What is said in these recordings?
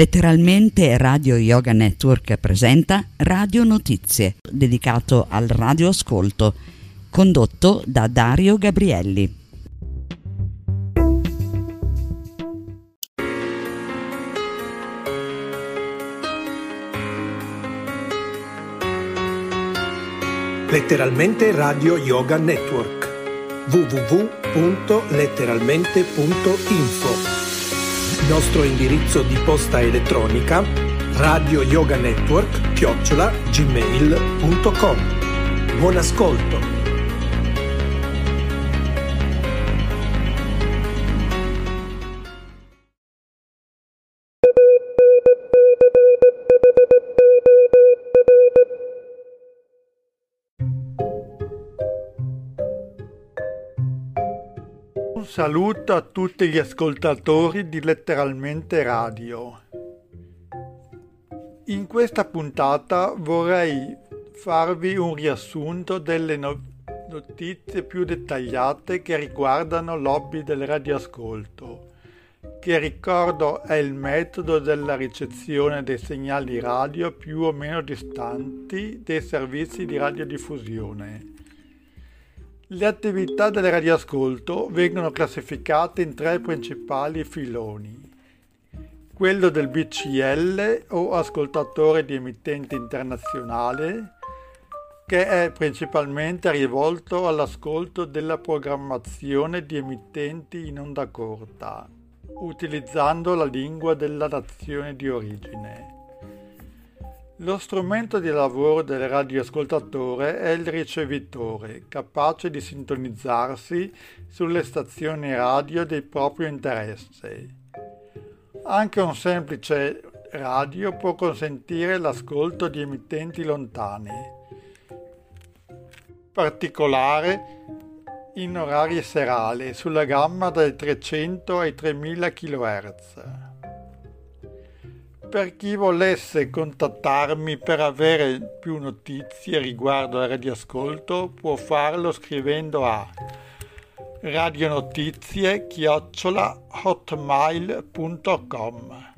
Letteralmente Radio Yoga Network presenta Radio Notizie, dedicato al radioascolto, condotto da Dario Gabrielli. Letteralmente Radio Yoga Network www.letteralmente.info nostro indirizzo di posta elettronica radio yoga network chiocciola gmail.com Buon ascolto! Saluto a tutti gli ascoltatori di Letteralmente Radio. In questa puntata vorrei farvi un riassunto delle notizie più dettagliate che riguardano l'hobby del radioascolto, che ricordo è il metodo della ricezione dei segnali radio più o meno distanti dei servizi di radiodiffusione. Le attività del radioascolto vengono classificate in tre principali filoni. Quello del BCL o ascoltatore di emittente internazionale, che è principalmente rivolto all'ascolto della programmazione di emittenti in onda corta, utilizzando la lingua della nazione di origine. Lo strumento di lavoro del radioascoltatore è il ricevitore, capace di sintonizzarsi sulle stazioni radio di proprio interesse. Anche un semplice radio può consentire l'ascolto di emittenti lontani, particolare in orari serali sulla gamma dai 300 ai 3000 kHz. Per chi volesse contattarmi per avere più notizie riguardo al radioascolto può farlo scrivendo a radionotizie-hotmail.com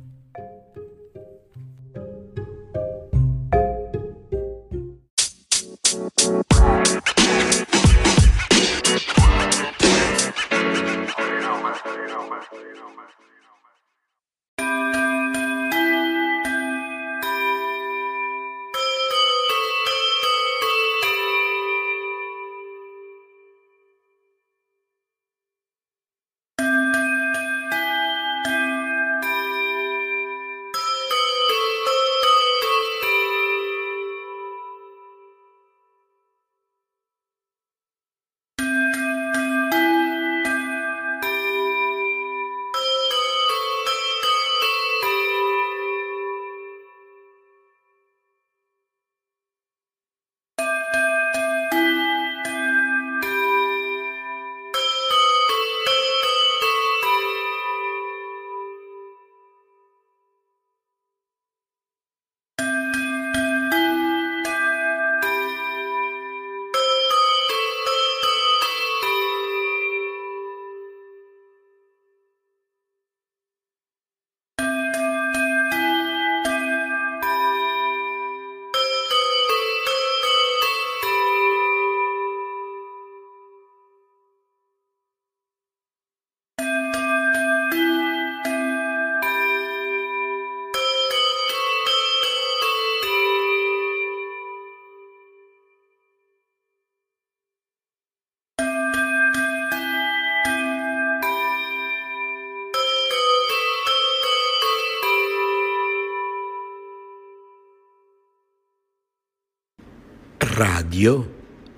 Radio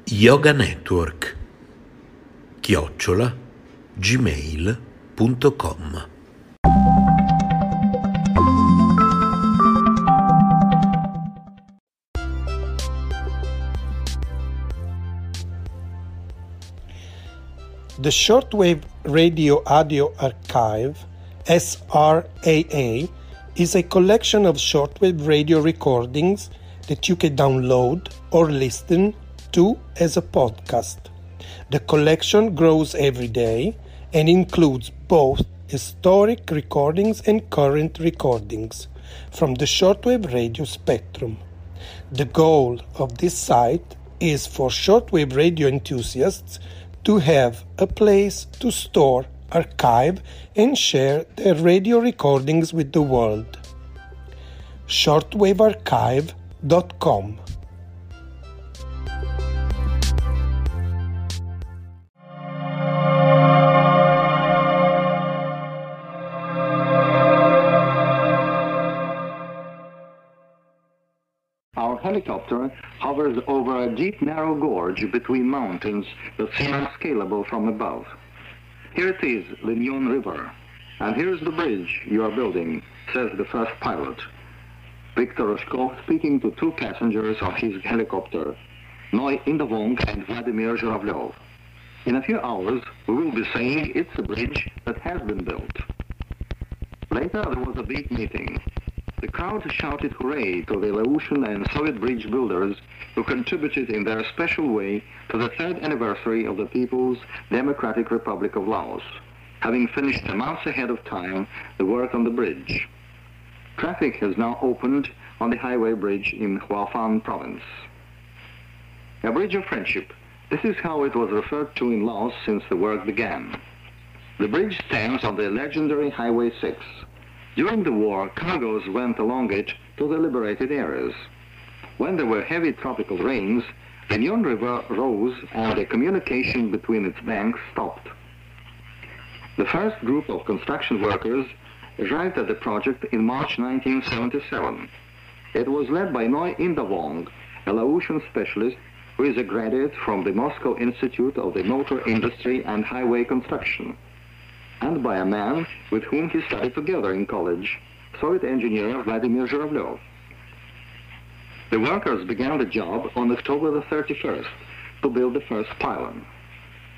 Yoga Network. Chiocciola gmail.com The Shortwave Radio Audio Archive, SRAA, is a collection of shortwave radio recordings that you can download or listen to as a podcast. The collection grows every day and includes both historic recordings and current recordings from the shortwave radio spectrum. The goal of this site is for shortwave radio enthusiasts to have a place to store, archive, and share their radio recordings with the world. shortwavearchive.com Our helicopter hovers over a deep, narrow gorge between mountains that seem unscalable from above. Here it is, the River. And here's the bridge you are building, says the first pilot. Viktor Roshkov speaking to two passengers of his helicopter, Noy Indavong and Vladimir Zhuravlev. In a few hours, we will be saying it's a bridge that has been built. Later, there was a big meeting. The crowd shouted hooray to the Laotian and Soviet bridge builders who contributed in their special way to the third anniversary of the People's Democratic Republic of Laos, having finished a month ahead of time the work on the bridge. Traffic has now opened on the highway bridge in Huafan province. A bridge of friendship. This is how it was referred to in Laos since the work began. The bridge stands on the legendary Highway 6. During the war, cargoes went along it to the liberated areas. When there were heavy tropical rains, the Nyon River rose and the communication between its banks stopped. The first group of construction workers arrived at the project in March 1977. It was led by Noy Indavong, a Laotian specialist who is a graduate from the Moscow Institute of the Motor Industry and Highway Construction and by a man with whom he studied together in college, Soviet engineer Vladimir Zhuravlev. The workers began the job on October the 31st to build the first pylon.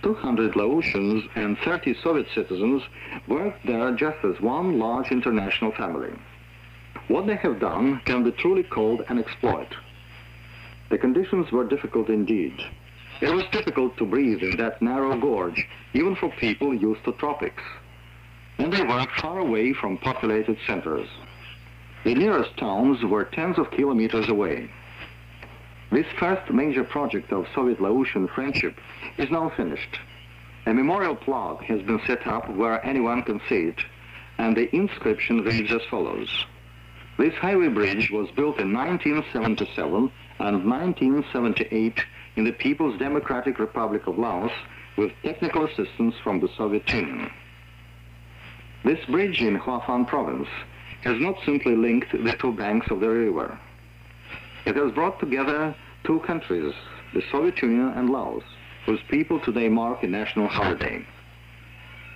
200 Laotians and 30 Soviet citizens worked there just as one large international family. What they have done can be truly called an exploit. The conditions were difficult indeed. It was difficult to breathe in that narrow gorge, even for people used to tropics. And they worked far away from populated centers. The nearest towns were tens of kilometers away. This first major project of Soviet-Laotian friendship is now finished. A memorial plaque has been set up where anyone can see it, and the inscription reads as follows. This highway bridge was built in 1977 and 1978 in the People's Democratic Republic of Laos with technical assistance from the Soviet Union. This bridge in Huafan province has not simply linked the two banks of the river. It has brought together two countries, the Soviet Union and Laos, whose people today mark a national holiday.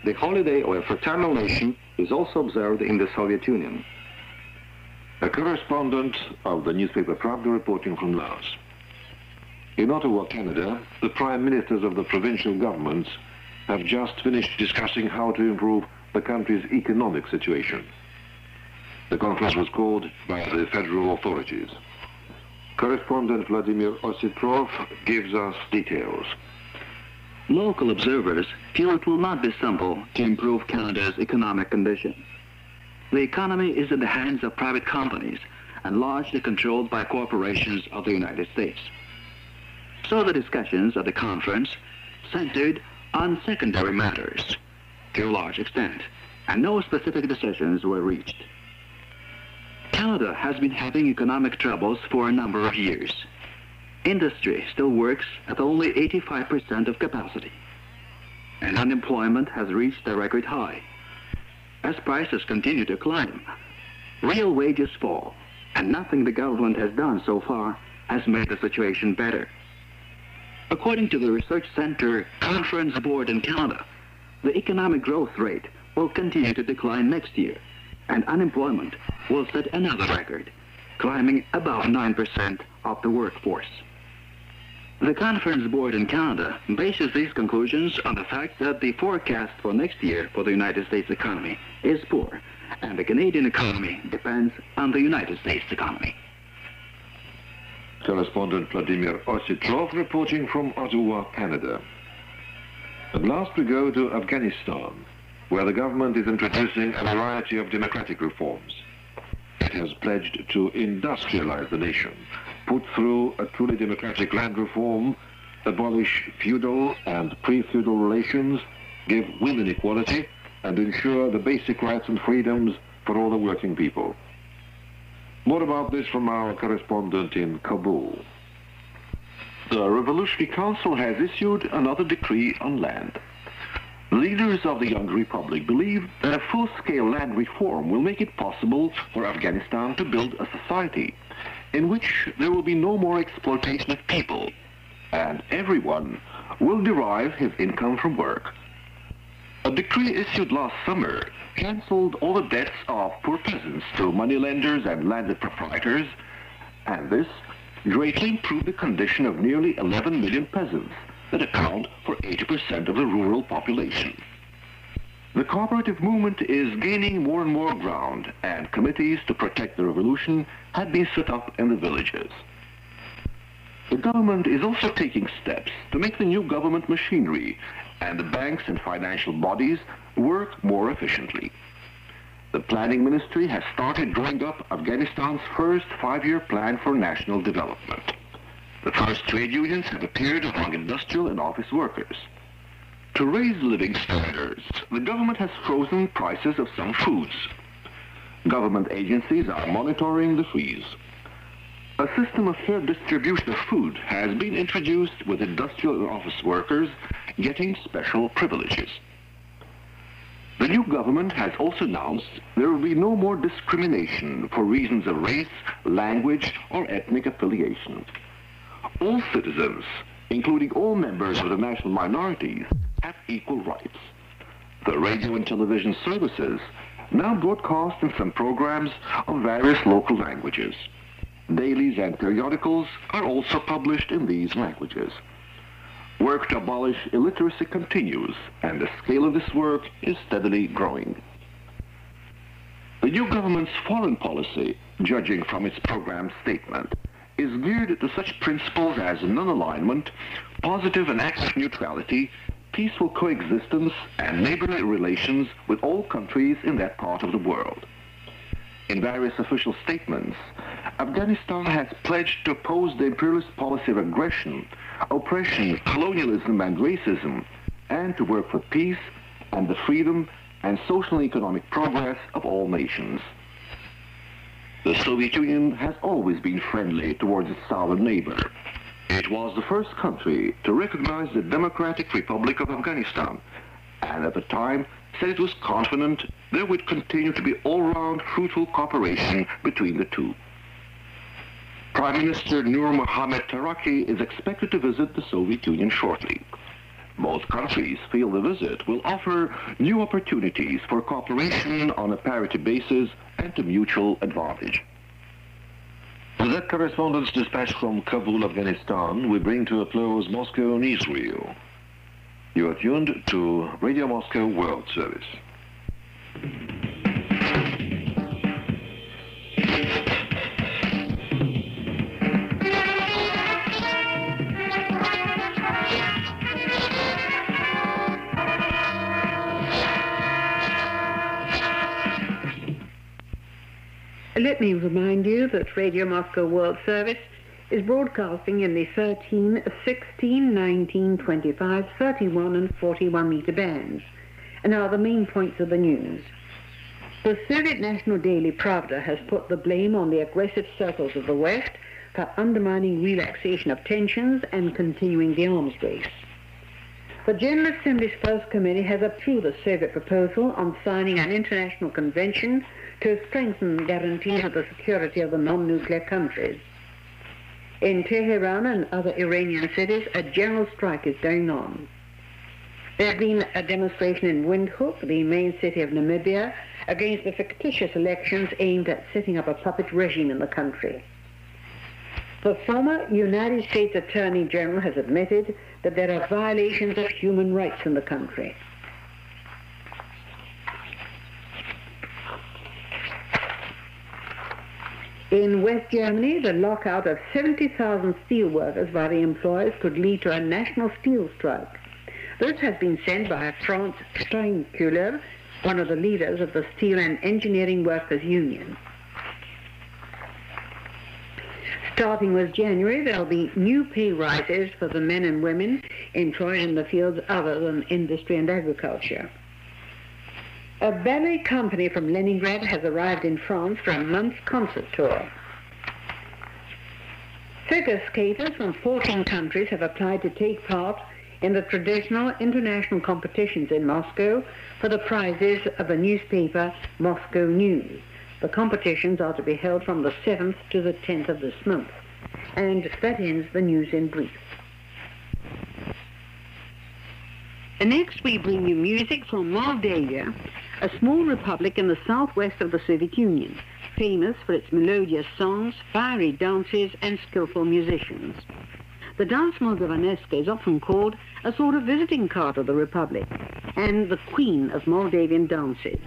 The holiday of a fraternal nation is also observed in the Soviet Union. A correspondent of the newspaper Pravda reporting from Laos. In Ottawa, Canada, the prime ministers of the provincial governments have just finished discussing how to improve the country's economic situation. The conference was called by the federal authorities. Correspondent Vladimir Ositrov gives us details. Local observers feel it will not be simple to improve Canada's economic condition. The economy is in the hands of private companies and largely controlled by corporations of the United States. So the discussions at the conference centered on secondary matters to a large extent, and no specific decisions were reached. Canada has been having economic troubles for a number of years. Industry still works at only 85% of capacity, and unemployment has reached a record high. As prices continue to climb, real wages fall, and nothing the government has done so far has made the situation better. According to the Research Center Conference Board in Canada, the economic growth rate will continue to decline next year, and unemployment will set another record, climbing above 9% of the workforce. The Conference Board in Canada bases these conclusions on the fact that the forecast for next year for the United States economy is poor, and the Canadian economy depends on the United States economy. Correspondent Vladimir Ositrov reporting from Ottawa, Canada. At last we go to Afghanistan, where the government is introducing a variety of democratic reforms. It has pledged to industrialize the nation put through a truly democratic land reform, abolish feudal and pre-feudal relations, give women equality, and ensure the basic rights and freedoms for all the working people. More about this from our correspondent in Kabul. The Revolutionary Council has issued another decree on land. Leaders of the young republic believe that a full-scale land reform will make it possible for Afghanistan to build a society in which there will be no more exploitation of people, and everyone will derive his income from work. A decree issued last summer cancelled all the debts of poor peasants to moneylenders and landed proprietors, and this greatly improved the condition of nearly 11 million peasants that account for 80% of the rural population. The cooperative movement is gaining more and more ground, and committees to protect the revolution have been set up in the villages. The government is also taking steps to make the new government machinery and the banks and financial bodies work more efficiently. The Planning Ministry has started drawing up Afghanistan's first five-year plan for national development. The first trade unions have appeared among industrial and office workers. To raise living standards, the government has frozen prices of some foods. Government agencies are monitoring the freeze. A system of fair distribution of food has been introduced with industrial and office workers getting special privileges. The new government has also announced there will be no more discrimination for reasons of race, language, or ethnic affiliation. All citizens, including all members of the national minorities, have equal rights. The radio and television services now broadcast in some programs of various local languages. Dailies and periodicals are also published in these languages. Work to abolish illiteracy continues, and the scale of this work is steadily growing. The new government's foreign policy, judging from its program statement, is geared to such principles as non-alignment, positive and active neutrality, peaceful coexistence and neighborly relations with all countries in that part of the world. In various official statements, Afghanistan has pledged to oppose the imperialist policy of aggression, oppression, colonialism, and racism, and to work for peace and the freedom and social and economic progress of all nations. The Soviet Union has always been friendly towards its southern neighbor, it was the first country to recognize the Democratic Republic of Afghanistan, and at the time said it was confident there would continue to be all-round fruitful cooperation between the two. Prime Minister Nur Mohammad Taraki is expected to visit the Soviet Union shortly. Both countries feel the visit will offer new opportunities for cooperation on a parity basis and to mutual advantage. With that correspondence dispatch from Kabul, Afghanistan, we bring to a close Moscow and Israel. You are tuned to Radio Moscow World Service. Let me remind you that Radio Moscow World Service is broadcasting in the 13, 16, 19, 25, 31 and 41 meter bands. And now the main points of the news. The Soviet National Daily Pravda has put the blame on the aggressive circles of the West for undermining relaxation of tensions and continuing the arms race. The General Assembly's First Committee has approved the Soviet proposal on signing an international convention to strengthen guarantees of the security of the non-nuclear countries. In Tehran and other Iranian cities, a general strike is going on. There has been a demonstration in Windhoek, the main city of Namibia, against the fictitious elections aimed at setting up a puppet regime in the country. The former United States Attorney General has admitted that there are violations of human rights in the country. In West Germany, the lockout of 70,000 steel workers by the employers could lead to a national steel strike. This has been sent by Franz Steinkuehler, one of the leaders of the Steel and Engineering Workers Union. Starting with January, there'll be new pay rises for the men and women employed in the fields other than industry and agriculture. A ballet company from Leningrad has arrived in France for a month's concert tour. Figure skaters from 14 countries have applied to take part in the traditional international competitions in Moscow for the prizes of the newspaper Moscow News. The competitions are to be held from the 7th to the 10th of this month. And that ends the news in brief. Next, we bring you music from Moldavia, a small republic in the southwest of the Soviet Union, famous for its melodious songs, fiery dances, and skillful musicians. The dance Moldovanesca is often called a sort of visiting card of the republic and the queen of Moldavian dances.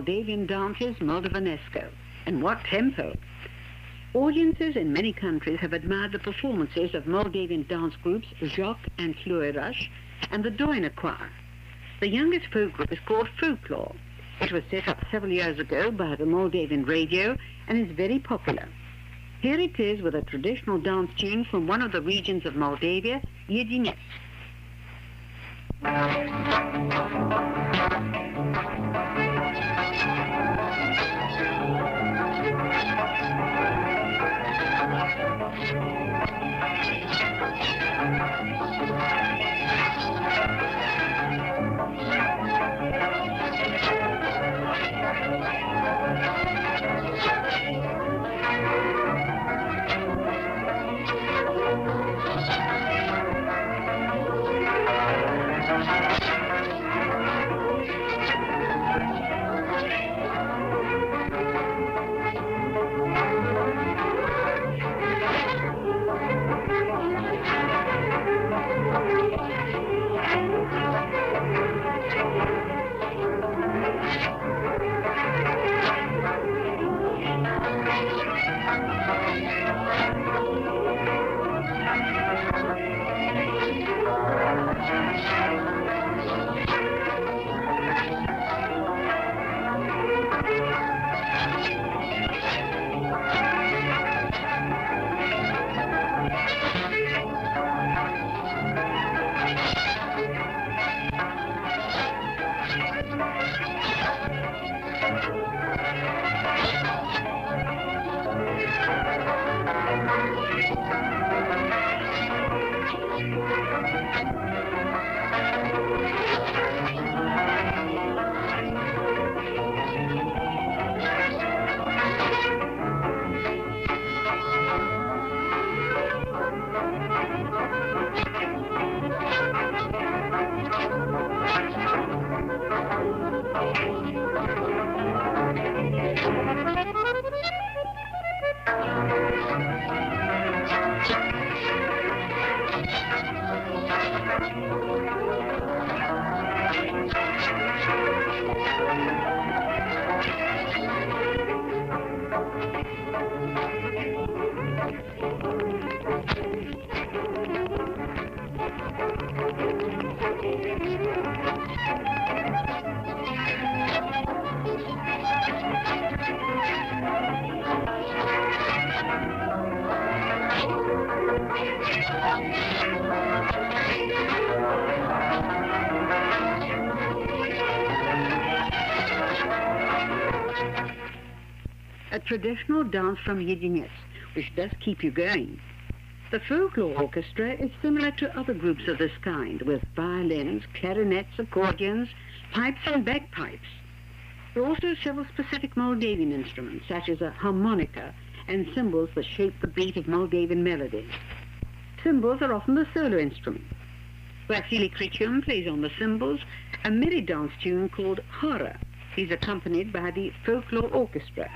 Moldavian dances, Moldovanesco. And what tempo! Audiences in many countries have admired the performances of Moldavian dance groups Joc and Fluerash and the Doina Choir. The youngest folk group is called Folklore. It was set up several years ago by the Moldavian radio and is very popular. Here it is with a traditional dance tune from one of the regions of Moldavia, Yedinets. Traditional dance from Yedinets, which does keep you going. The folklore orchestra is similar to other groups of this kind, with violins, clarinets, accordions, pipes and bagpipes. There are also several specific Moldavian instruments, such as a harmonica and cymbals that shape the beat of Moldavian melodies. Cymbals are often the solo instrument. Vasily Krichum plays on the cymbals a merry dance tune called Hora. He's accompanied by the folklore orchestra.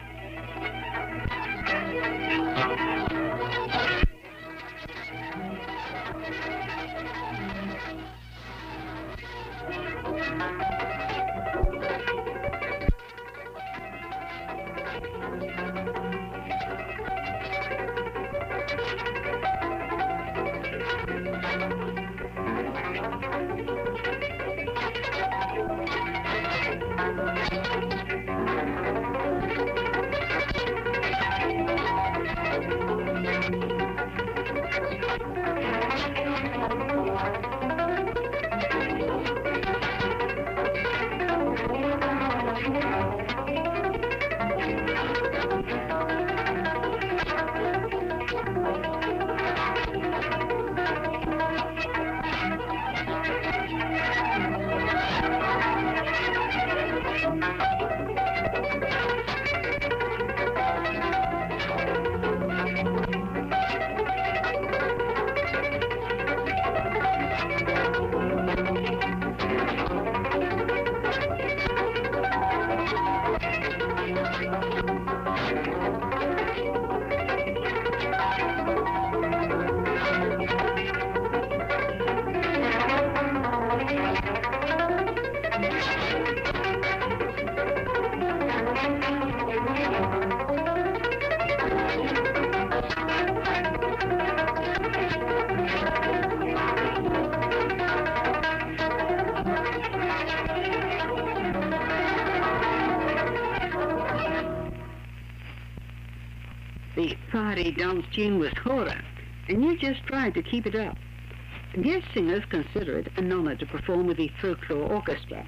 The party dance tune was Hora, and you just tried to keep it up. Guest singers consider it an honor to perform with the folklore orchestra.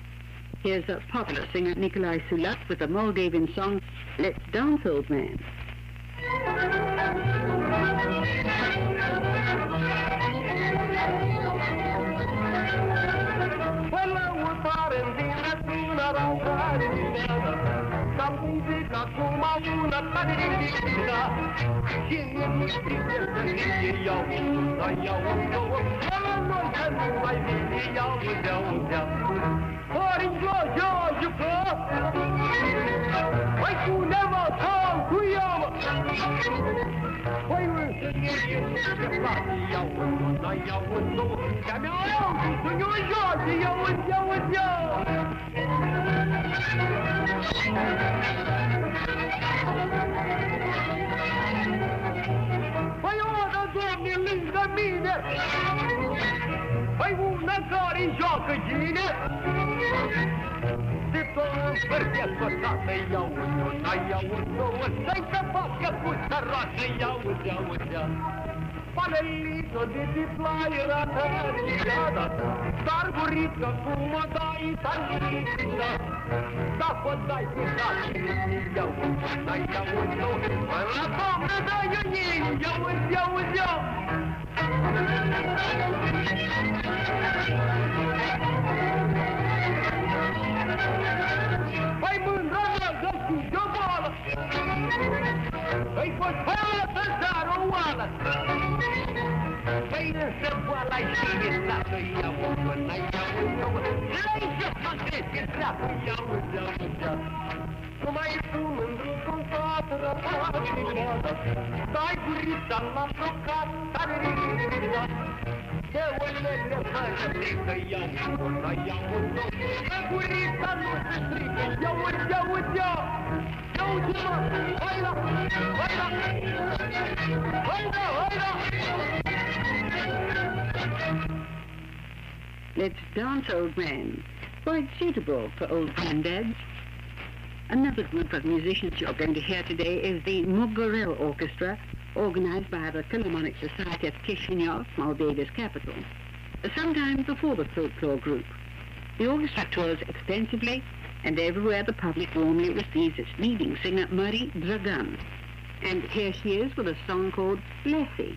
Here's a popular singer, Nikolai Sulac, with the Moldavian song, Let's Dance, Old Man. 困难面前不低头，青年不屈不挠，你也要我，咱要我走，千万不能改变，你要不想想，环境多艰苦，外头那么残酷呀，为了事业你不怕，你要我，咱要我走，革命儿女就是要，要，要，要。Păi o, doamne, lângă mine Păi una care joacă gine De tot împărțesc o tată Iau, iau, iau, două Să-i să facă cu săroasă Iau, iau, iau Panelito de tiplaira tăriada Dar gurică cum o dai tăriada Dacă o dai cu Iau, iau, iau, iau La doamnă dai un Iau, iau, iau Păi mândră că și de-o boală Păi fost fără să sară o oală Păi să boala și e dacă iau până iau iau Lei să păstreze dracu iau iau iau Nu mai pun mândru Let's Dance Old Man, quite suitable for old granddads. Another group of musicians you're going to hear today is the Mugurel Orchestra, organized by the Philharmonic Society of Chisinau, Moldavia's capital, sometime before the folklore group. The orchestra tours extensively, and everywhere the public warmly receives its leading singer, Marie Dragan. And here she is with a song called Lessie.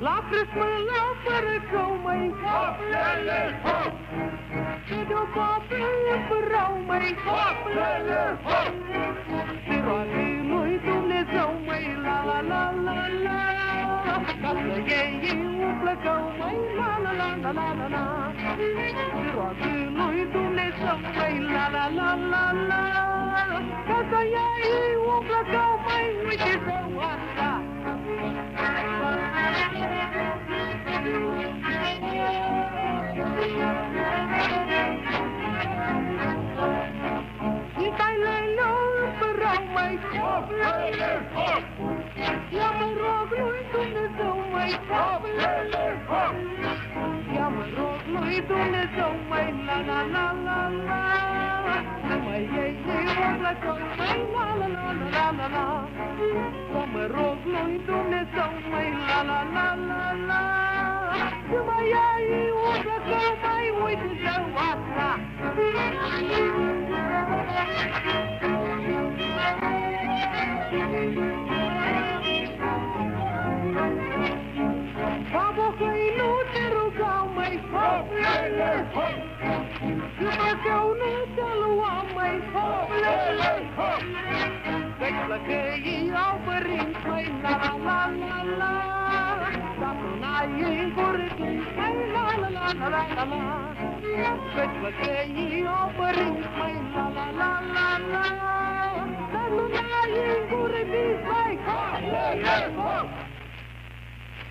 hop! Tremură baba să moară, hoplele, hop! Se se hoplele, hop! Și de-o babă împărau, măi, hoplele, hop! Și roade lui Dumnezeu, măi, la la la la la Ca să iei umplă cău, măi, la la la la la la Și roade lui Dumnezeu, măi, la la la la la Ca să iei umplă cău, măi, uite să asta Dumnezeu mai hoplele, hop! Ia mă rog lui Dumnezeu mai la la la la la de o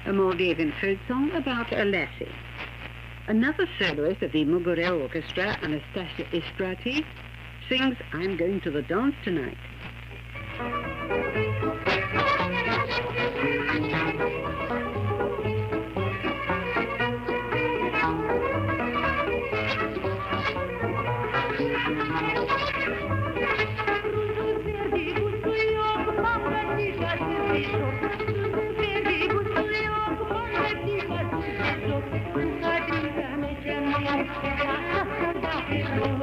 a Moldavian folk song about a lassie. Another soloist of the Mugurel Orchestra, Anastasia Istrati, sings I'm Going to the Dance Tonight.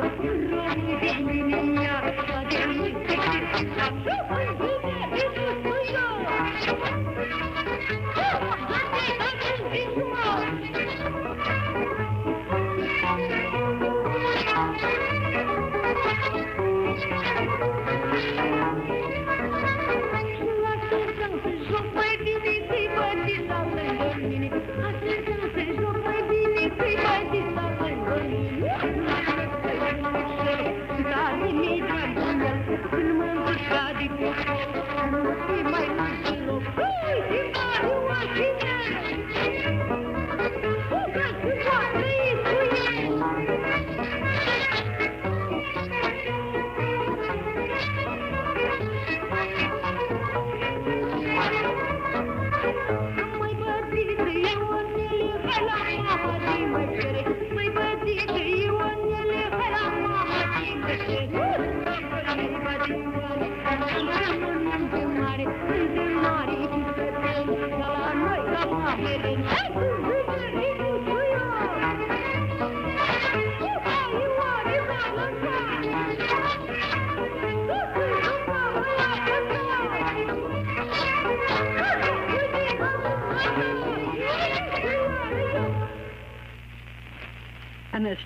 Thank you.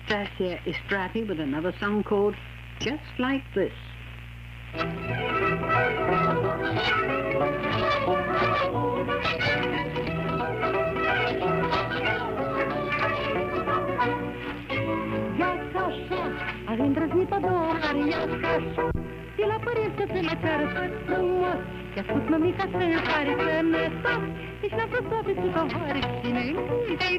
Anastasia Estrati with another song called Just Like This. Iaca așa, are îndrăznit adorare, iaca așa De la părinți să mă ceară tot frumos Te-a spus mămica să ne pare sănătos Deci n-am vrut să aveți o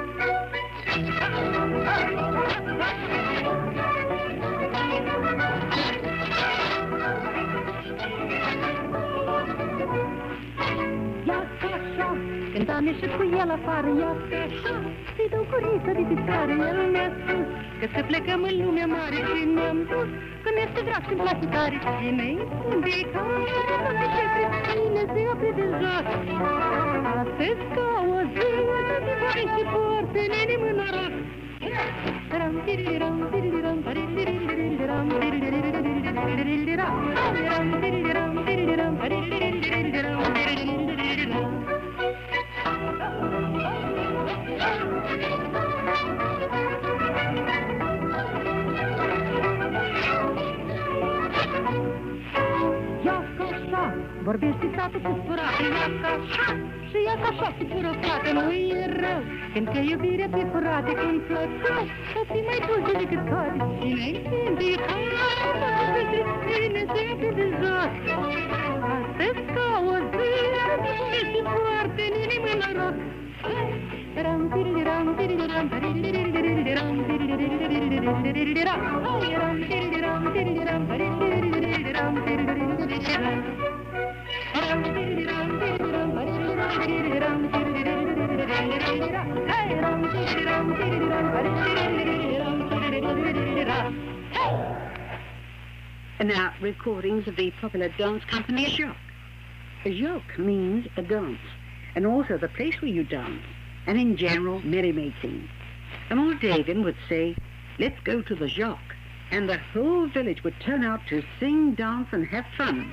afară, iaca așa Să-i dau curiță de picioare, el mi-a spus Că să plecăm în lumea mare și ne-am dus. Că mi-este drag și-mi place tare Cine-i unde care Nu știu ce cine se apre de jos Astăzi ca vorbește tată cu furate, iaca așa. Și iaca așa cu fură frate, nu e rău. Când că iubirea pe furate cum plăcut Să fii mai dulce decât toate. Cine-i indica, pentru tine se de jos Astăzi ca o zi, și foarte inim în noroc And now, recordings of the popular dance company Joc. A joc means a dance, and also the place where you dance, and in general, merrymaking. And old Dagan would say, let's go to the joc, and the whole village would turn out to sing, dance, and have fun.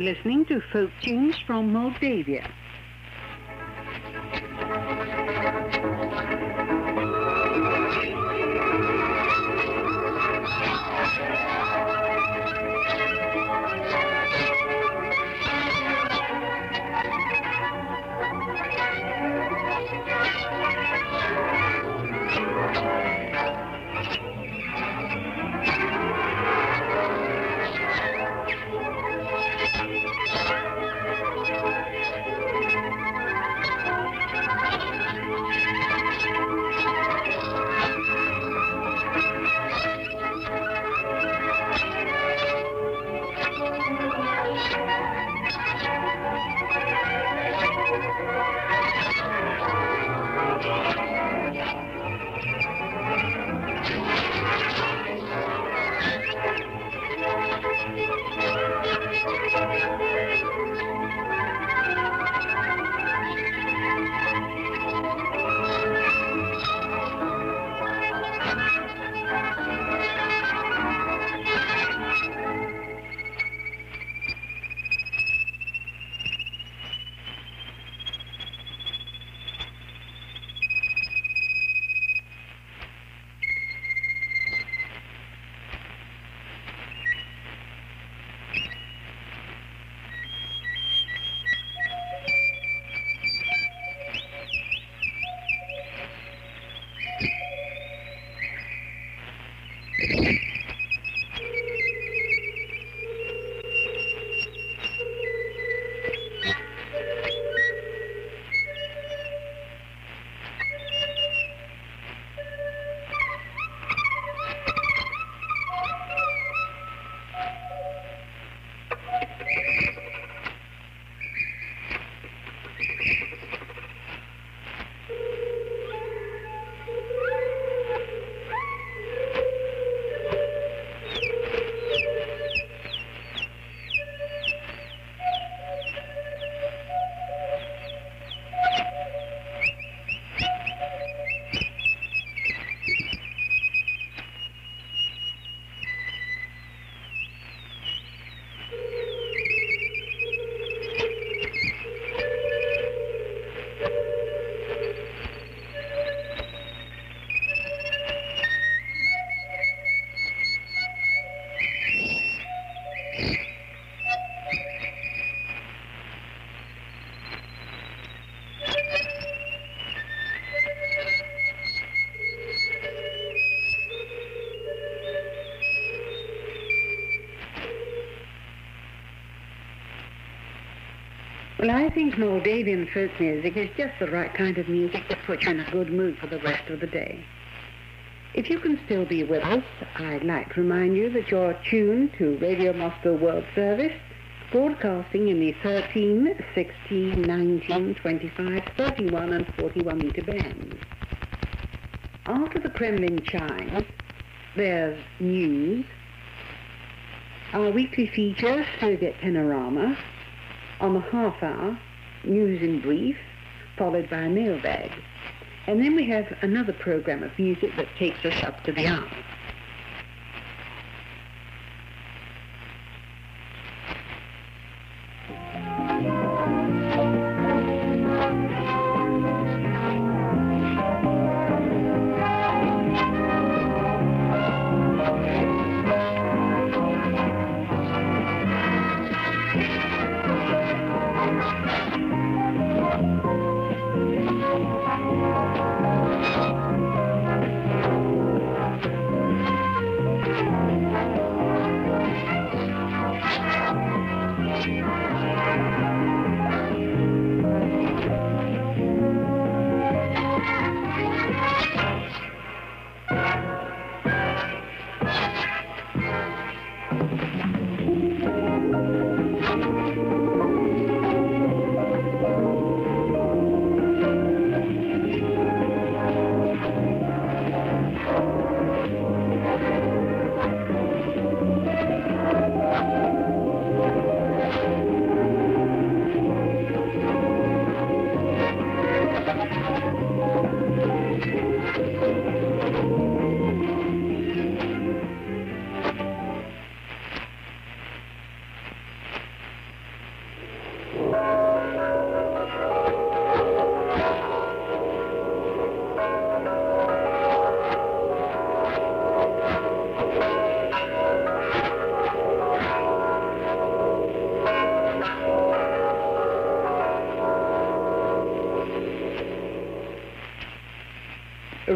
Listening to folk tunes from Moldavia. Well, I think Moldavian folk music is just the right kind of music to put you in a good mood for the rest of the day. If you can still be with us, I'd like to remind you that you're tuned to Radio Moscow World Service, broadcasting in the 13, 16, 19, 25, 31 and 41 meter bands. After the Kremlin chimes, there's news, our weekly feature, Soviet Panorama, on the half hour, news in brief, followed by a mailbag. And then we have another program of music that takes us up to the hour.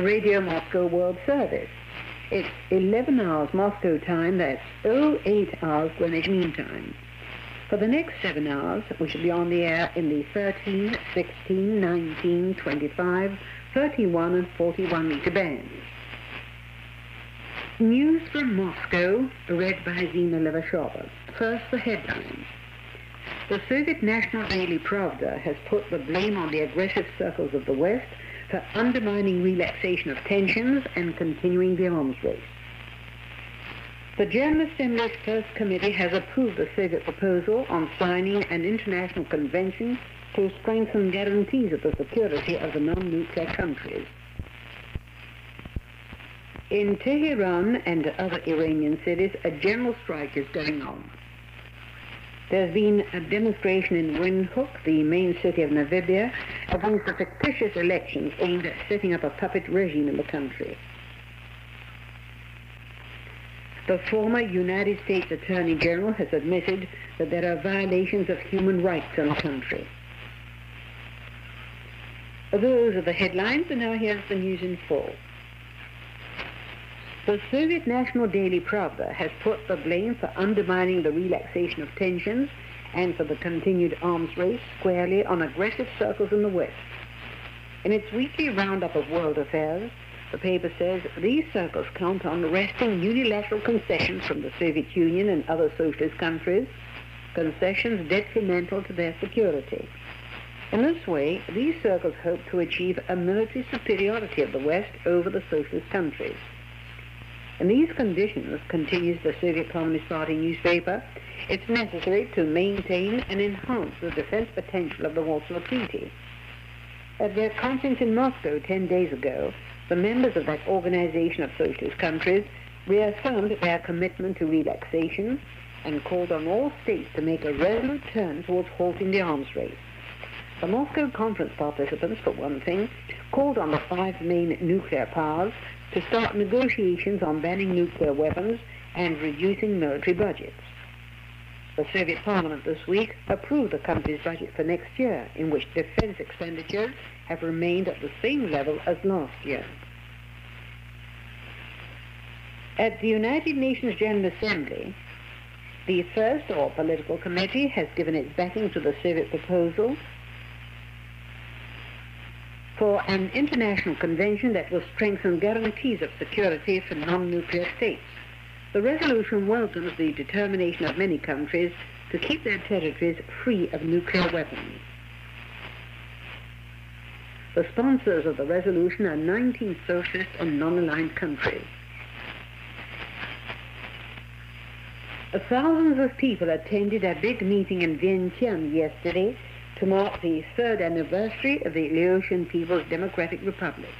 Radio Moscow World Service. It's 11 hours Moscow time, that's 08 hours Greenwich Mean Time. For the next seven hours, we shall be on the air in the 13, 16, 19, 25, 31, and 41 meter bands. News from Moscow, read by Zina Levashova. First, the headlines. The Soviet National Daily Pravda has put the blame on the aggressive circles of the West for undermining relaxation of tensions and continuing the arms race. The General Assembly's First Committee has approved the Soviet proposal on signing an international convention to strengthen guarantees of the security of the non-nuclear countries. In Tehran and other Iranian cities, a general strike is going on. There's been a demonstration in Windhoek, the main city of Namibia, against the fictitious elections aimed at setting up a puppet regime in the country. The former United States Attorney General has admitted that there are violations of human rights in the country. Those are the headlines, and now here's the news in full. The Soviet National Daily Pravda has put the blame for undermining the relaxation of tensions and for the continued arms race squarely on aggressive circles in the West. In its weekly roundup of world affairs, the paper says these circles count on wresting unilateral concessions from the Soviet Union and other socialist countries, concessions detrimental to their security. In this way, these circles hope to achieve a military superiority of the West over the socialist countries. In these conditions, continues the Soviet Communist Party newspaper, it's necessary to maintain and enhance the defense potential of the Warsaw Treaty. At their conference in Moscow 10 days ago, the members of that organization of socialist countries reaffirmed their commitment to relaxation and called on all states to make a resolute turn towards halting the arms race. The Moscow conference participants, for one thing, called on the five main nuclear powers to start negotiations on banning nuclear weapons and reducing military budgets. The Soviet Parliament this week approved the country's budget for next year, in which defense expenditures have remained at the same level as last year. At the United Nations General Assembly, the first or political committee has given its backing to the Soviet proposal for an international convention that will strengthen guarantees of security for non-nuclear states. The resolution welcomes the determination of many countries to keep their territories free of nuclear weapons. The sponsors of the resolution are 19 socialist and non-aligned countries. Thousands of people attended a big meeting in Vientiane yesterday to mark the third anniversary of the Laotian People's Democratic Republic.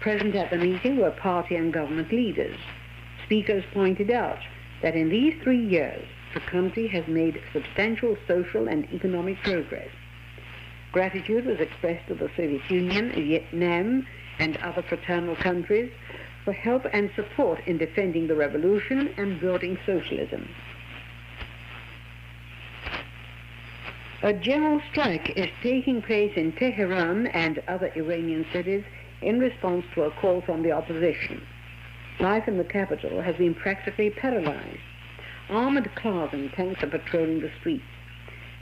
Present at the meeting were party and government leaders. Speakers pointed out that in these three years, the country has made substantial social and economic progress. Gratitude was expressed to the Soviet Union, Vietnam, and other fraternal countries for help and support in defending the revolution and building socialism. A general strike is taking place in Tehran and other Iranian cities in response to a call from the opposition. Life in the capital has been practically paralyzed. Armored cars and tanks are patrolling the streets.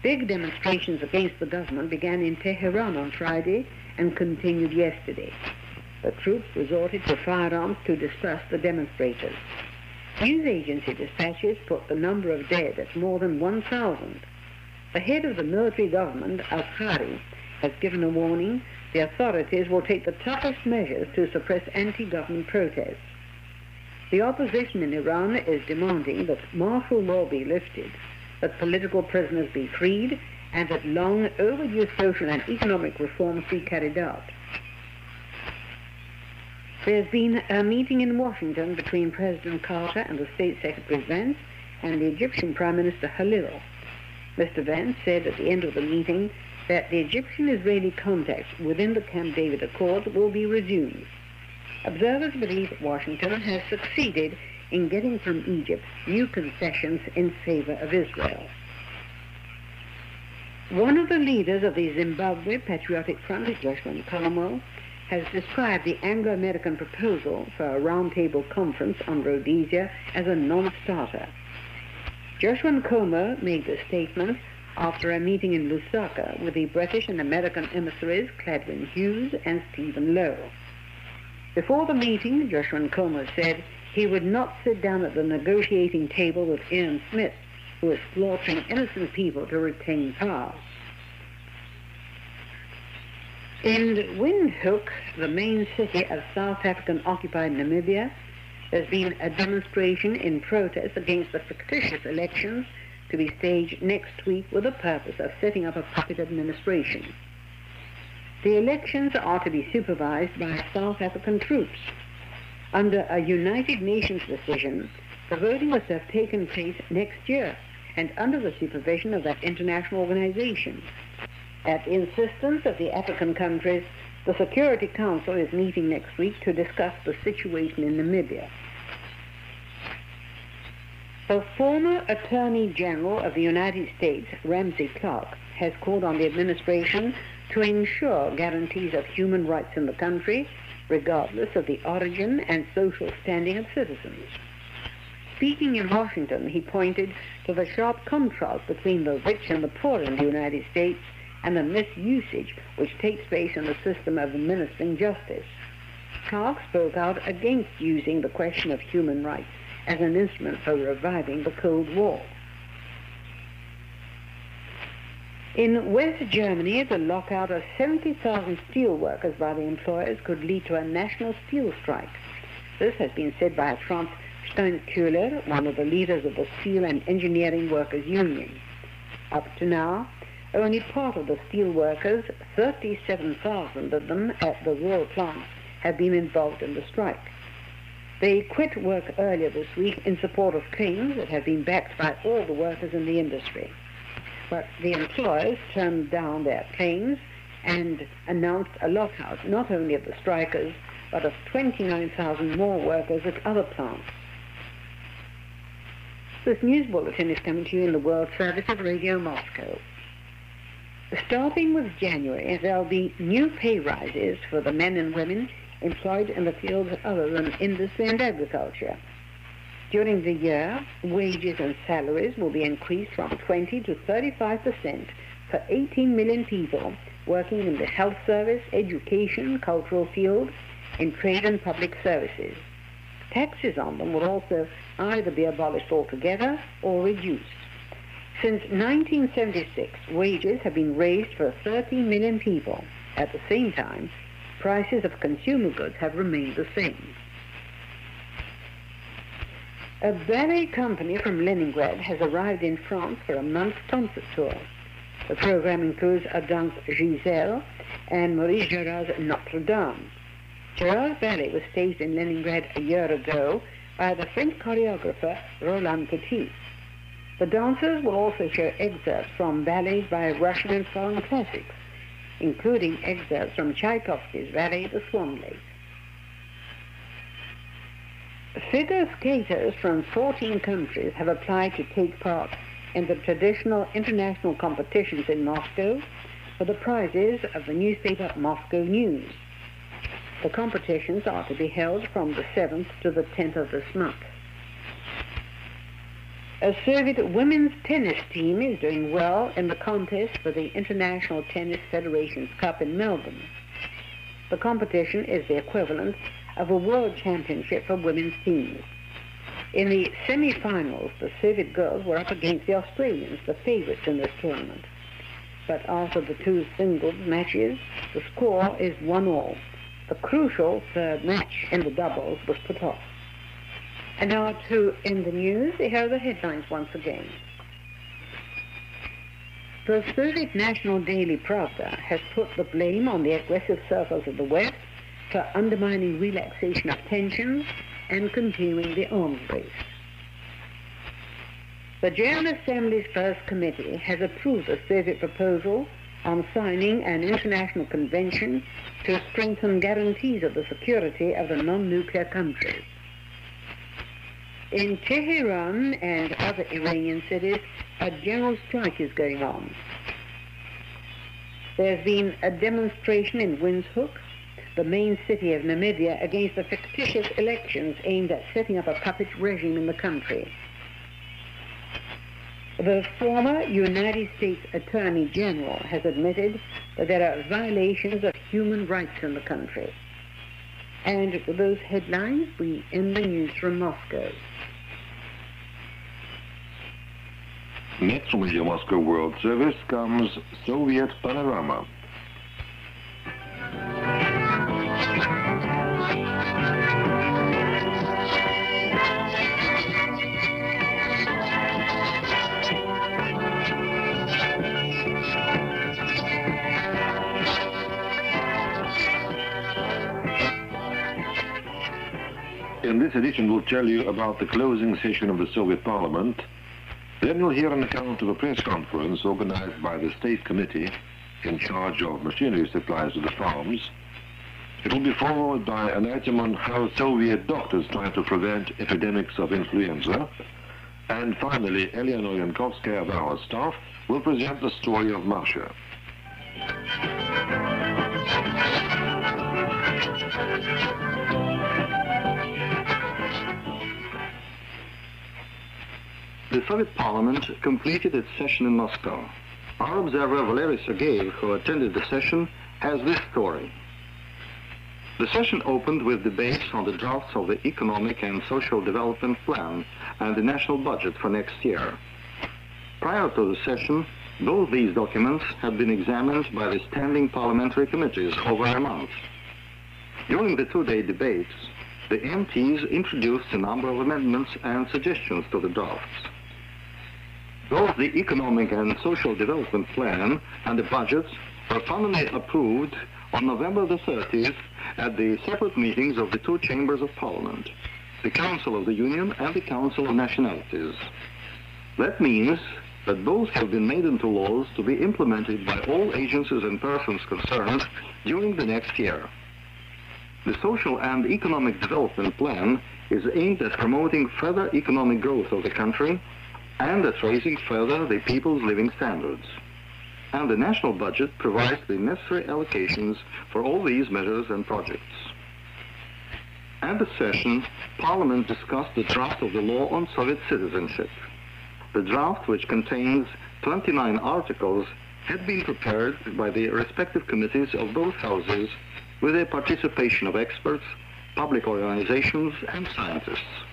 Big demonstrations against the government began in Tehran on Friday and continued yesterday. The troops resorted to firearms to disperse the demonstrators. News agency dispatches put the number of dead at more than 1,000. The head of the military government, Azhari, has given a warning the authorities will take the toughest measures to suppress anti-government protests. The opposition in Iran is demanding that martial law be lifted, that political prisoners be freed, and that long overdue social and economic reforms be carried out. There's been a meeting in Washington between President Carter and the State Secretary Vance and the Egyptian Prime Minister Khalil. Mr. Vance said at the end of the meeting that the Egyptian-Israeli contacts within the Camp David Accord will be resumed. Observers believe Washington has succeeded in getting from Egypt new concessions in favor of Israel. One of the leaders of the Zimbabwe Patriotic Front, Joshua Nkomo, has described the Anglo-American proposal for a roundtable conference on Rhodesia as a non-starter. Joshua Nkomo made the statement after a meeting in Lusaka with the British and American emissaries Cledwyn Hughes and Stephen Low. Before the meeting, Joshua Nkomo said he would not sit down at the negotiating table with Ian Smith, who is slaughtering innocent people to retain power. In Windhoek, the main city of South African-occupied Namibia, there's been a demonstration in protest against the fictitious elections to be staged next week with the purpose of setting up a puppet administration. The elections are to be supervised by South African troops. Under a United Nations decision, the voting was to have taken place next year and under the supervision of that international organization. At the insistence of the African countries, the Security Council is meeting next week to discuss the situation in Namibia. The former Attorney General of the United States, Ramsey Clark, has called on the administration to ensure guarantees of human rights in the country, regardless of the origin and social standing of citizens. Speaking in Washington, he pointed to the sharp contrast between the rich and the poor in the United States and the misusage which takes place in the system of administering justice. Clark spoke out against using the question of human rights as an instrument for reviving the Cold War. In West Germany, the lockout of 70,000 steel workers by the employers could lead to a national steel strike. This has been said by Franz Steinkuehler, one of the leaders of the Steel and Engineering Workers Union. Up to now, only part of the steel workers, 37,000 of them at the Ruhr plant, have been involved in the strike. They quit work earlier this week in support of claims that have been backed by all the workers in the industry. But the employers turned down their claims and announced a lockout not only of the strikers, but of 29,000 more workers at other plants. This news bulletin is coming to you in the World Service of Radio Moscow. Starting with January, there'll be new pay rises for the men and women employed in the fields other than industry and agriculture. During the year, wages and salaries will be increased from 20 to 35 percent for 18 million people working in the health service, education, cultural fields, in trade and public services. Taxes on them will also either be abolished altogether or reduced. Since 1976, wages have been raised for 30 million people. At the same time, prices of consumer goods have remained the same. A ballet company from Leningrad has arrived in France for a month's concert tour. The program includes a danse Giselle and Maurice Jarre's Notre Dame. Jarre's ballet was staged in Leningrad a year ago by the French choreographer Roland Petit. The dancers will also show excerpts from ballets by Russian and foreign classics including excerpts from Tchaikovsky's ballet The Swan Lake. Figure skaters from 14 countries have applied to take part in the traditional international competitions in Moscow for the prizes of the newspaper Moscow News. The competitions are to be held from the 7th to the 10th of this month. A Soviet women's tennis team is doing well in the contest for the International Tennis Federation's Cup in Melbourne. The competition is the equivalent of a world championship for women's teams. In the semi-finals, the Soviet girls were up against the Australians, the favorites in this tournament. But after the two singles matches, the score is one all. The crucial third match in the doubles was put off. And now to in the news, here are the headlines once again. The Soviet national daily Pravda has put the blame on the aggressive circles of the West for undermining relaxation of tensions and continuing the arms race. The General Assembly's First Committee has approved a Soviet proposal on signing an international convention to strengthen guarantees of the security of the non-nuclear countries. In Tehran and other Iranian cities, a general strike is going on. There's been a demonstration in Windhoek, the main city of Namibia, against the fictitious elections aimed at setting up a puppet regime in the country. The former United States Attorney General has admitted that there are violations of human rights in the country. And with those headlines, we end the news from Moscow. Next from Radio Moscow World Service comes Soviet Panorama. Edition, we'll tell you about the closing session of the Soviet Parliament. Then you'll hear an account of a press conference organized by the State Committee in charge of machinery supplies to the farms. It will be followed by an item on how Soviet doctors try to prevent epidemics of influenza. And finally, Eleanor Yankovskaya of our staff will present the story of Masha. The Soviet Parliament completed its session in Moscow. Our observer Valery Sergeyev, who attended the session, has this story. The session opened with debates on the drafts of the Economic and Social Development Plan and the national budget for next year. Prior to the session, both these documents had been examined by the standing parliamentary committees over a month. During the two-day debates, the MPs introduced a number of amendments and suggestions to the drafts. Both the Economic and Social Development Plan and the budgets were finally approved on November the 30th at the separate meetings of the two chambers of Parliament, the Council of the Union and the Council of Nationalities. That means that both have been made into laws to be implemented by all agencies and persons concerned during the next year. The Social and Economic Development Plan is aimed at promoting further economic growth of the country and at raising further the people's living standards. And the national budget provides the necessary allocations for all these measures and projects. At the session, Parliament discussed the draft of the law on Soviet citizenship. The draft, which contains 29 articles, had been prepared by the respective committees of both houses with the participation of experts, public organizations, and scientists.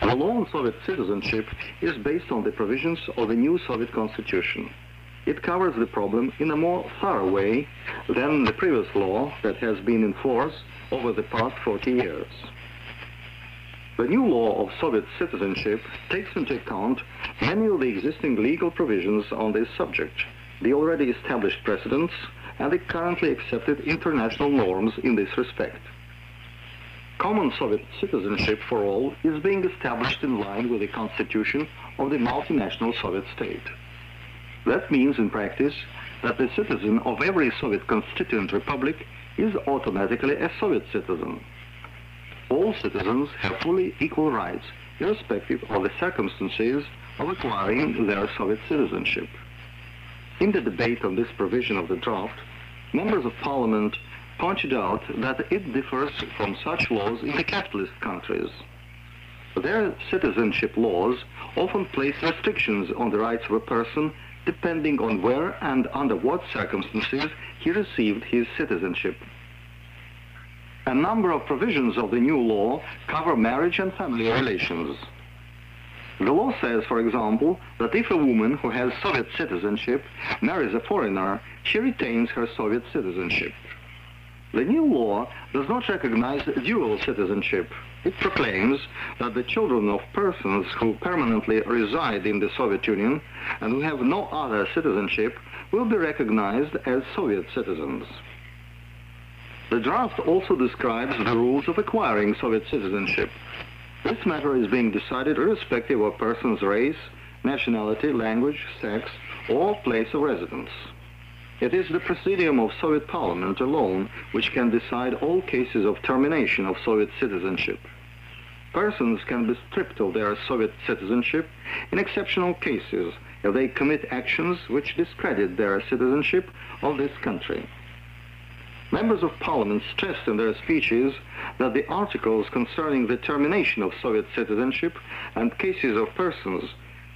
The law on Soviet citizenship is based on the provisions of the new Soviet constitution. It covers the problem in a more thorough way than the previous law that has been in force over the past 40 years. The new law of Soviet citizenship takes into account many of the existing legal provisions on this subject, the already established precedents, and the currently accepted international norms in this respect. Common Soviet citizenship for all is being established in line with the constitution of the multinational Soviet state. That means in practice that the citizen of every Soviet constituent republic is automatically a Soviet citizen. All citizens have fully equal rights, irrespective of the circumstances of acquiring their Soviet citizenship. In the debate on this provision of the draft, members of parliament pointed out that it differs from such laws in the capitalist countries. Their citizenship laws often place restrictions on the rights of a person depending on where and under what circumstances he received his citizenship. A number of provisions of the new law cover marriage and family relations. The law says, for example, that if a woman who has Soviet citizenship marries a foreigner, she retains her Soviet citizenship. The new law does not recognize dual citizenship. It proclaims that the children of persons who permanently reside in the Soviet Union and who have no other citizenship will be recognized as Soviet citizens. The draft also describes the rules of acquiring Soviet citizenship. This matter is being decided irrespective of a person's race, nationality, language, sex, or place of residence. It is the Presidium of Soviet Parliament alone which can decide all cases of termination of Soviet citizenship. persons can be stripped of their Soviet citizenship in exceptional cases if they commit actions which discredit their citizenship of this country. Members of Parliament stressed in their speeches that the articles concerning the termination of Soviet citizenship and cases of persons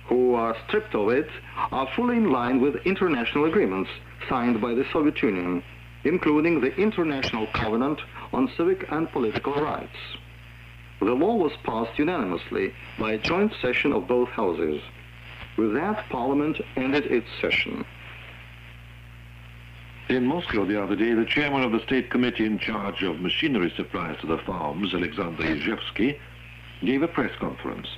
who are stripped of it are fully in line with international agreements signed by the Soviet Union, including the International Covenant on Civic and Political Rights. The law was passed unanimously by a joint session of both houses. With that, Parliament ended its session. In Moscow the other day, the chairman of the state committee in charge of machinery supplies to the farms, Alexander Yezhevsky, gave a press conference.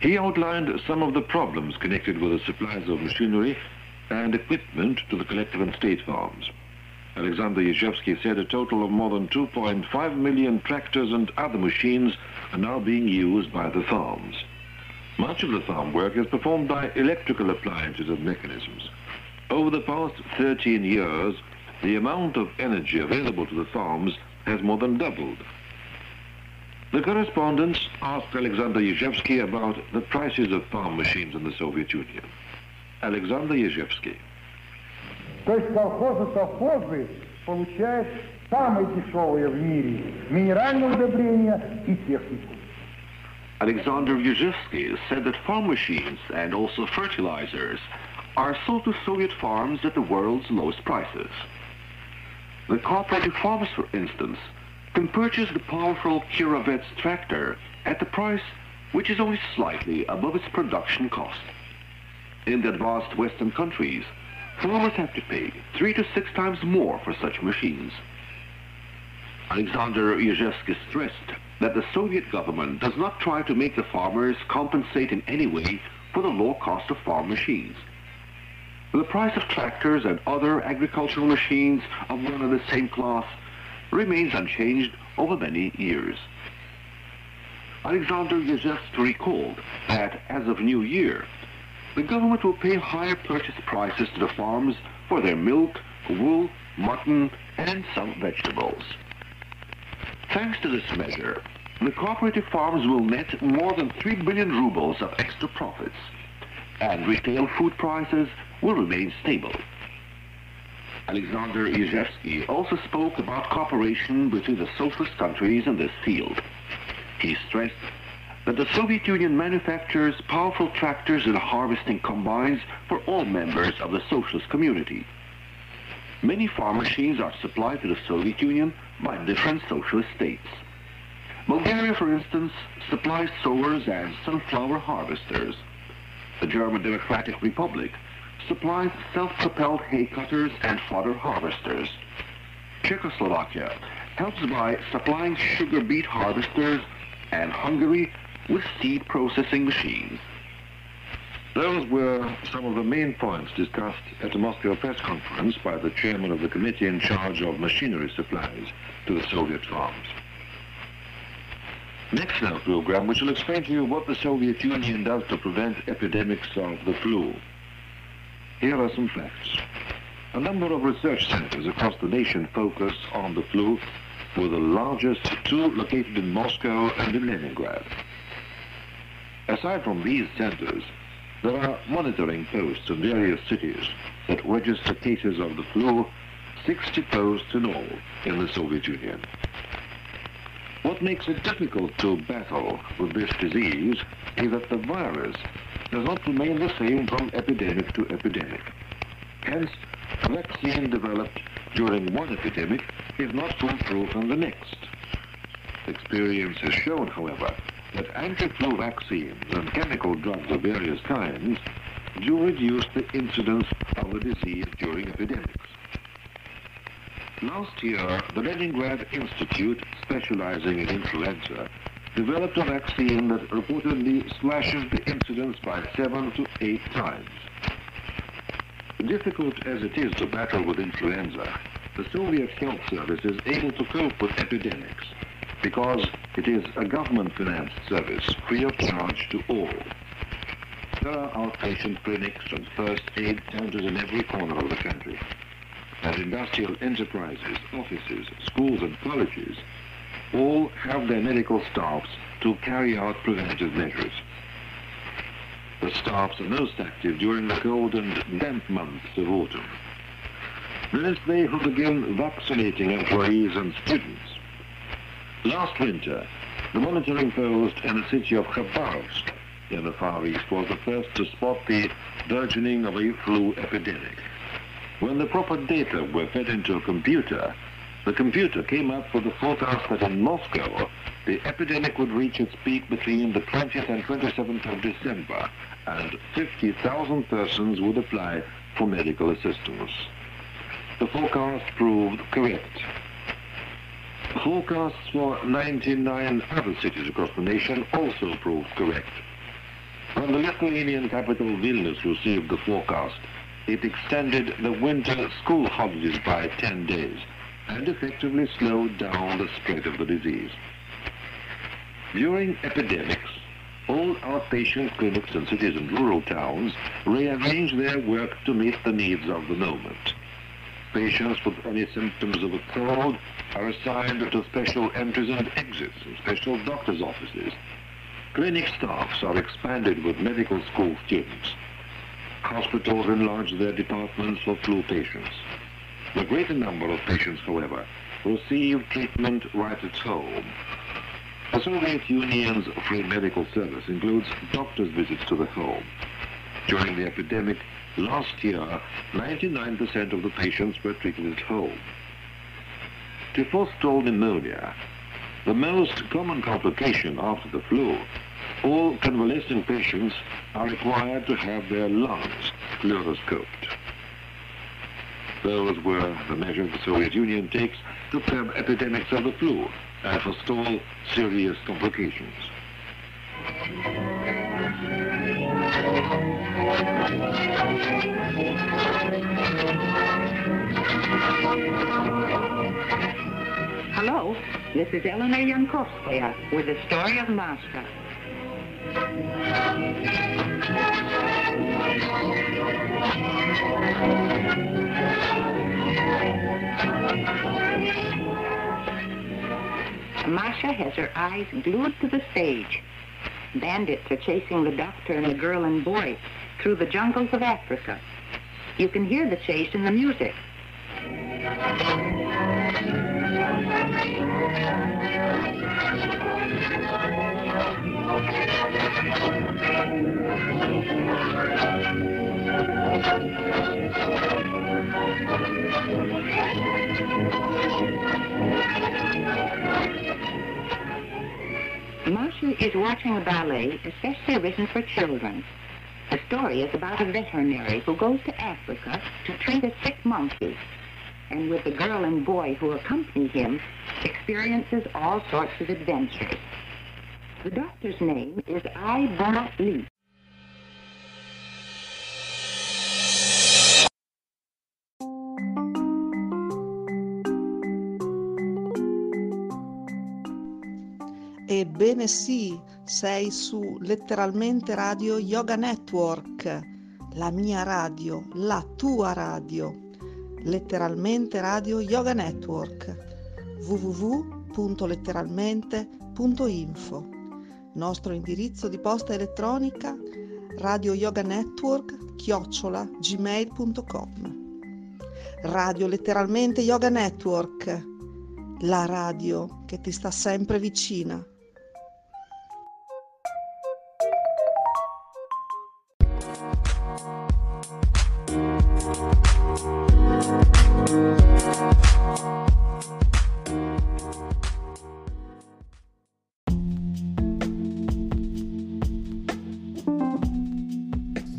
He outlined some of the problems connected with the supplies of machinery and equipment to the collective and state farms. Alexander Yezhevsky said a total of more than 2.5 million tractors and other machines are now being used by the farms. Much of the farm work is performed by electrical appliances and mechanisms. Over the past 13 years, the amount of energy available to the farms has more than doubled. The correspondents asked Alexander Yezhevsky about the prices of farm machines in the Soviet Union. Ежевский. То есть совхозы получают в мире и технику. Alexander Yezhevsky said that farm machines and also fertilizers are sold to Soviet farms at the world's lowest prices. The cooperative farmers, for instance, can purchase the powerful Kirovets tractor at the price which is only slightly above its production cost. In the advanced Western countries, farmers have to pay three to six times more for such machines. Alexander Yezhevsky stressed that the Soviet government does not try to make the farmers compensate in any way for the low cost of farm machines. The price of tractors and other agricultural machines of one and the same class remains unchanged over many years. Alexander Yezhevsky recalled that as of New Year, the government will pay higher purchase prices to the farms for their milk, wool, mutton, and some vegetables. Thanks to this measure, the cooperative farms will net more than 3 billion rubles of extra profits, and retail food prices will remain stable. Alexander Yezhevsky also spoke about cooperation between the socialist countries in this field. He stressed that the Soviet Union manufactures powerful tractors and harvesting combines for all members of the socialist community. Many farm machines are supplied to the Soviet Union by different socialist states. Bulgaria, for instance, supplies sowers and sunflower harvesters. The German Democratic Republic supplies self-propelled hay cutters and fodder harvesters. Czechoslovakia helps by supplying sugar beet harvesters and Hungary with seed processing machines. Those were some of the main points discussed at the Moscow press conference by the chairman of the committee in charge of machinery supplies to the Soviet farms. Next in our program, we shall explain to you what the Soviet Union does to prevent epidemics of the flu. Here are some facts. A number of research centers across the nation focus on the flu, with the largest two located in Moscow and in Leningrad. Aside from these centers, there are monitoring posts in various cities that register cases of the flu, 60 posts in all in the Soviet Union. What makes it difficult to battle with this disease is that the virus does not remain the same from epidemic to epidemic. Hence, a vaccine developed during one epidemic is not foolproof in the next. Experience has shown, however, that anti-flu vaccines and chemical drugs of various kinds do reduce the incidence of the disease during epidemics. Last year, the Leningrad Institute, specializing in influenza, developed a vaccine that reportedly slashes the incidence by seven to eight times. Difficult as it is to battle with influenza, the Soviet Health Service is able to cope with epidemics because it is a government-financed service free of charge to all. There are outpatient clinics and first aid centers in every corner of the country. And industrial enterprises, offices, schools and colleges all have their medical staffs to carry out preventive measures. The staffs are most active during the cold and damp months of autumn. Then it's they who begin vaccinating employees and students. Last winter, the monitoring post in the city of Khabarovsk in the Far East was the first to spot the burgeoning of a flu epidemic. When the proper data were fed into a computer, the computer came up with the forecast that in Moscow, the epidemic would reach its peak between the 20th and 27th of December, and 50,000 persons would apply for medical assistance. The forecast proved correct. Forecasts for 99 other cities across the nation also proved correct. When the Lithuanian capital Vilnius received the forecast, it extended the winter school holidays by 10 days and effectively slowed down the spread of the disease. During epidemics, all outpatient clinics in cities and rural towns rearrange their work to meet the needs of the moment. Patients with any symptoms of a cold are assigned to special entries and exits in special doctor's offices. Clinic staffs are expanded with medical school students. Hospitals enlarge their departments for flu patients. The greater number of patients, however, receive treatment right at home. The Soviet Union's free medical service includes doctor's visits to the home. During the epidemic last year, 99% of the patients were treated at home. To forestall pneumonia, the most common complication after the flu, all convalescing patients are required to have their lungs fluoroscoped. Those were the measures the Soviet Union takes to curb epidemics of the flu and forestall serious complications. This is Eleanor Yankovskaya with the story of Masha. Masha has her eyes glued to the stage. Bandits are chasing the doctor and the girl and boy through the jungles of Africa. You can hear the chase in the music. Masha is watching a ballet especially written for children. The story is about a veterinary who goes to Africa to treat a sick monkey, and with the girl and boy who accompany him, experiences all sorts of adventures. The doctor's name is I. Bona Lee. Ebbene sì, sei su letteralmente Radio Yoga Network, la mia radio, la tua radio. Letteralmente Radio Yoga Network www.letteralmente.info Nostro indirizzo di posta elettronica Radio Yoga Network chiocciola gmail.com Radio Letteralmente Yoga Network, la radio che ti sta sempre vicina.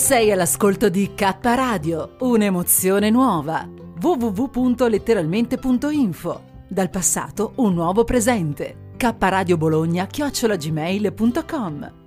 Sei all'ascolto di K Radio, un'emozione nuova. www.letteralmente.info. Dal passato un nuovo presente. K Radio Bologna chiocciolagmail.com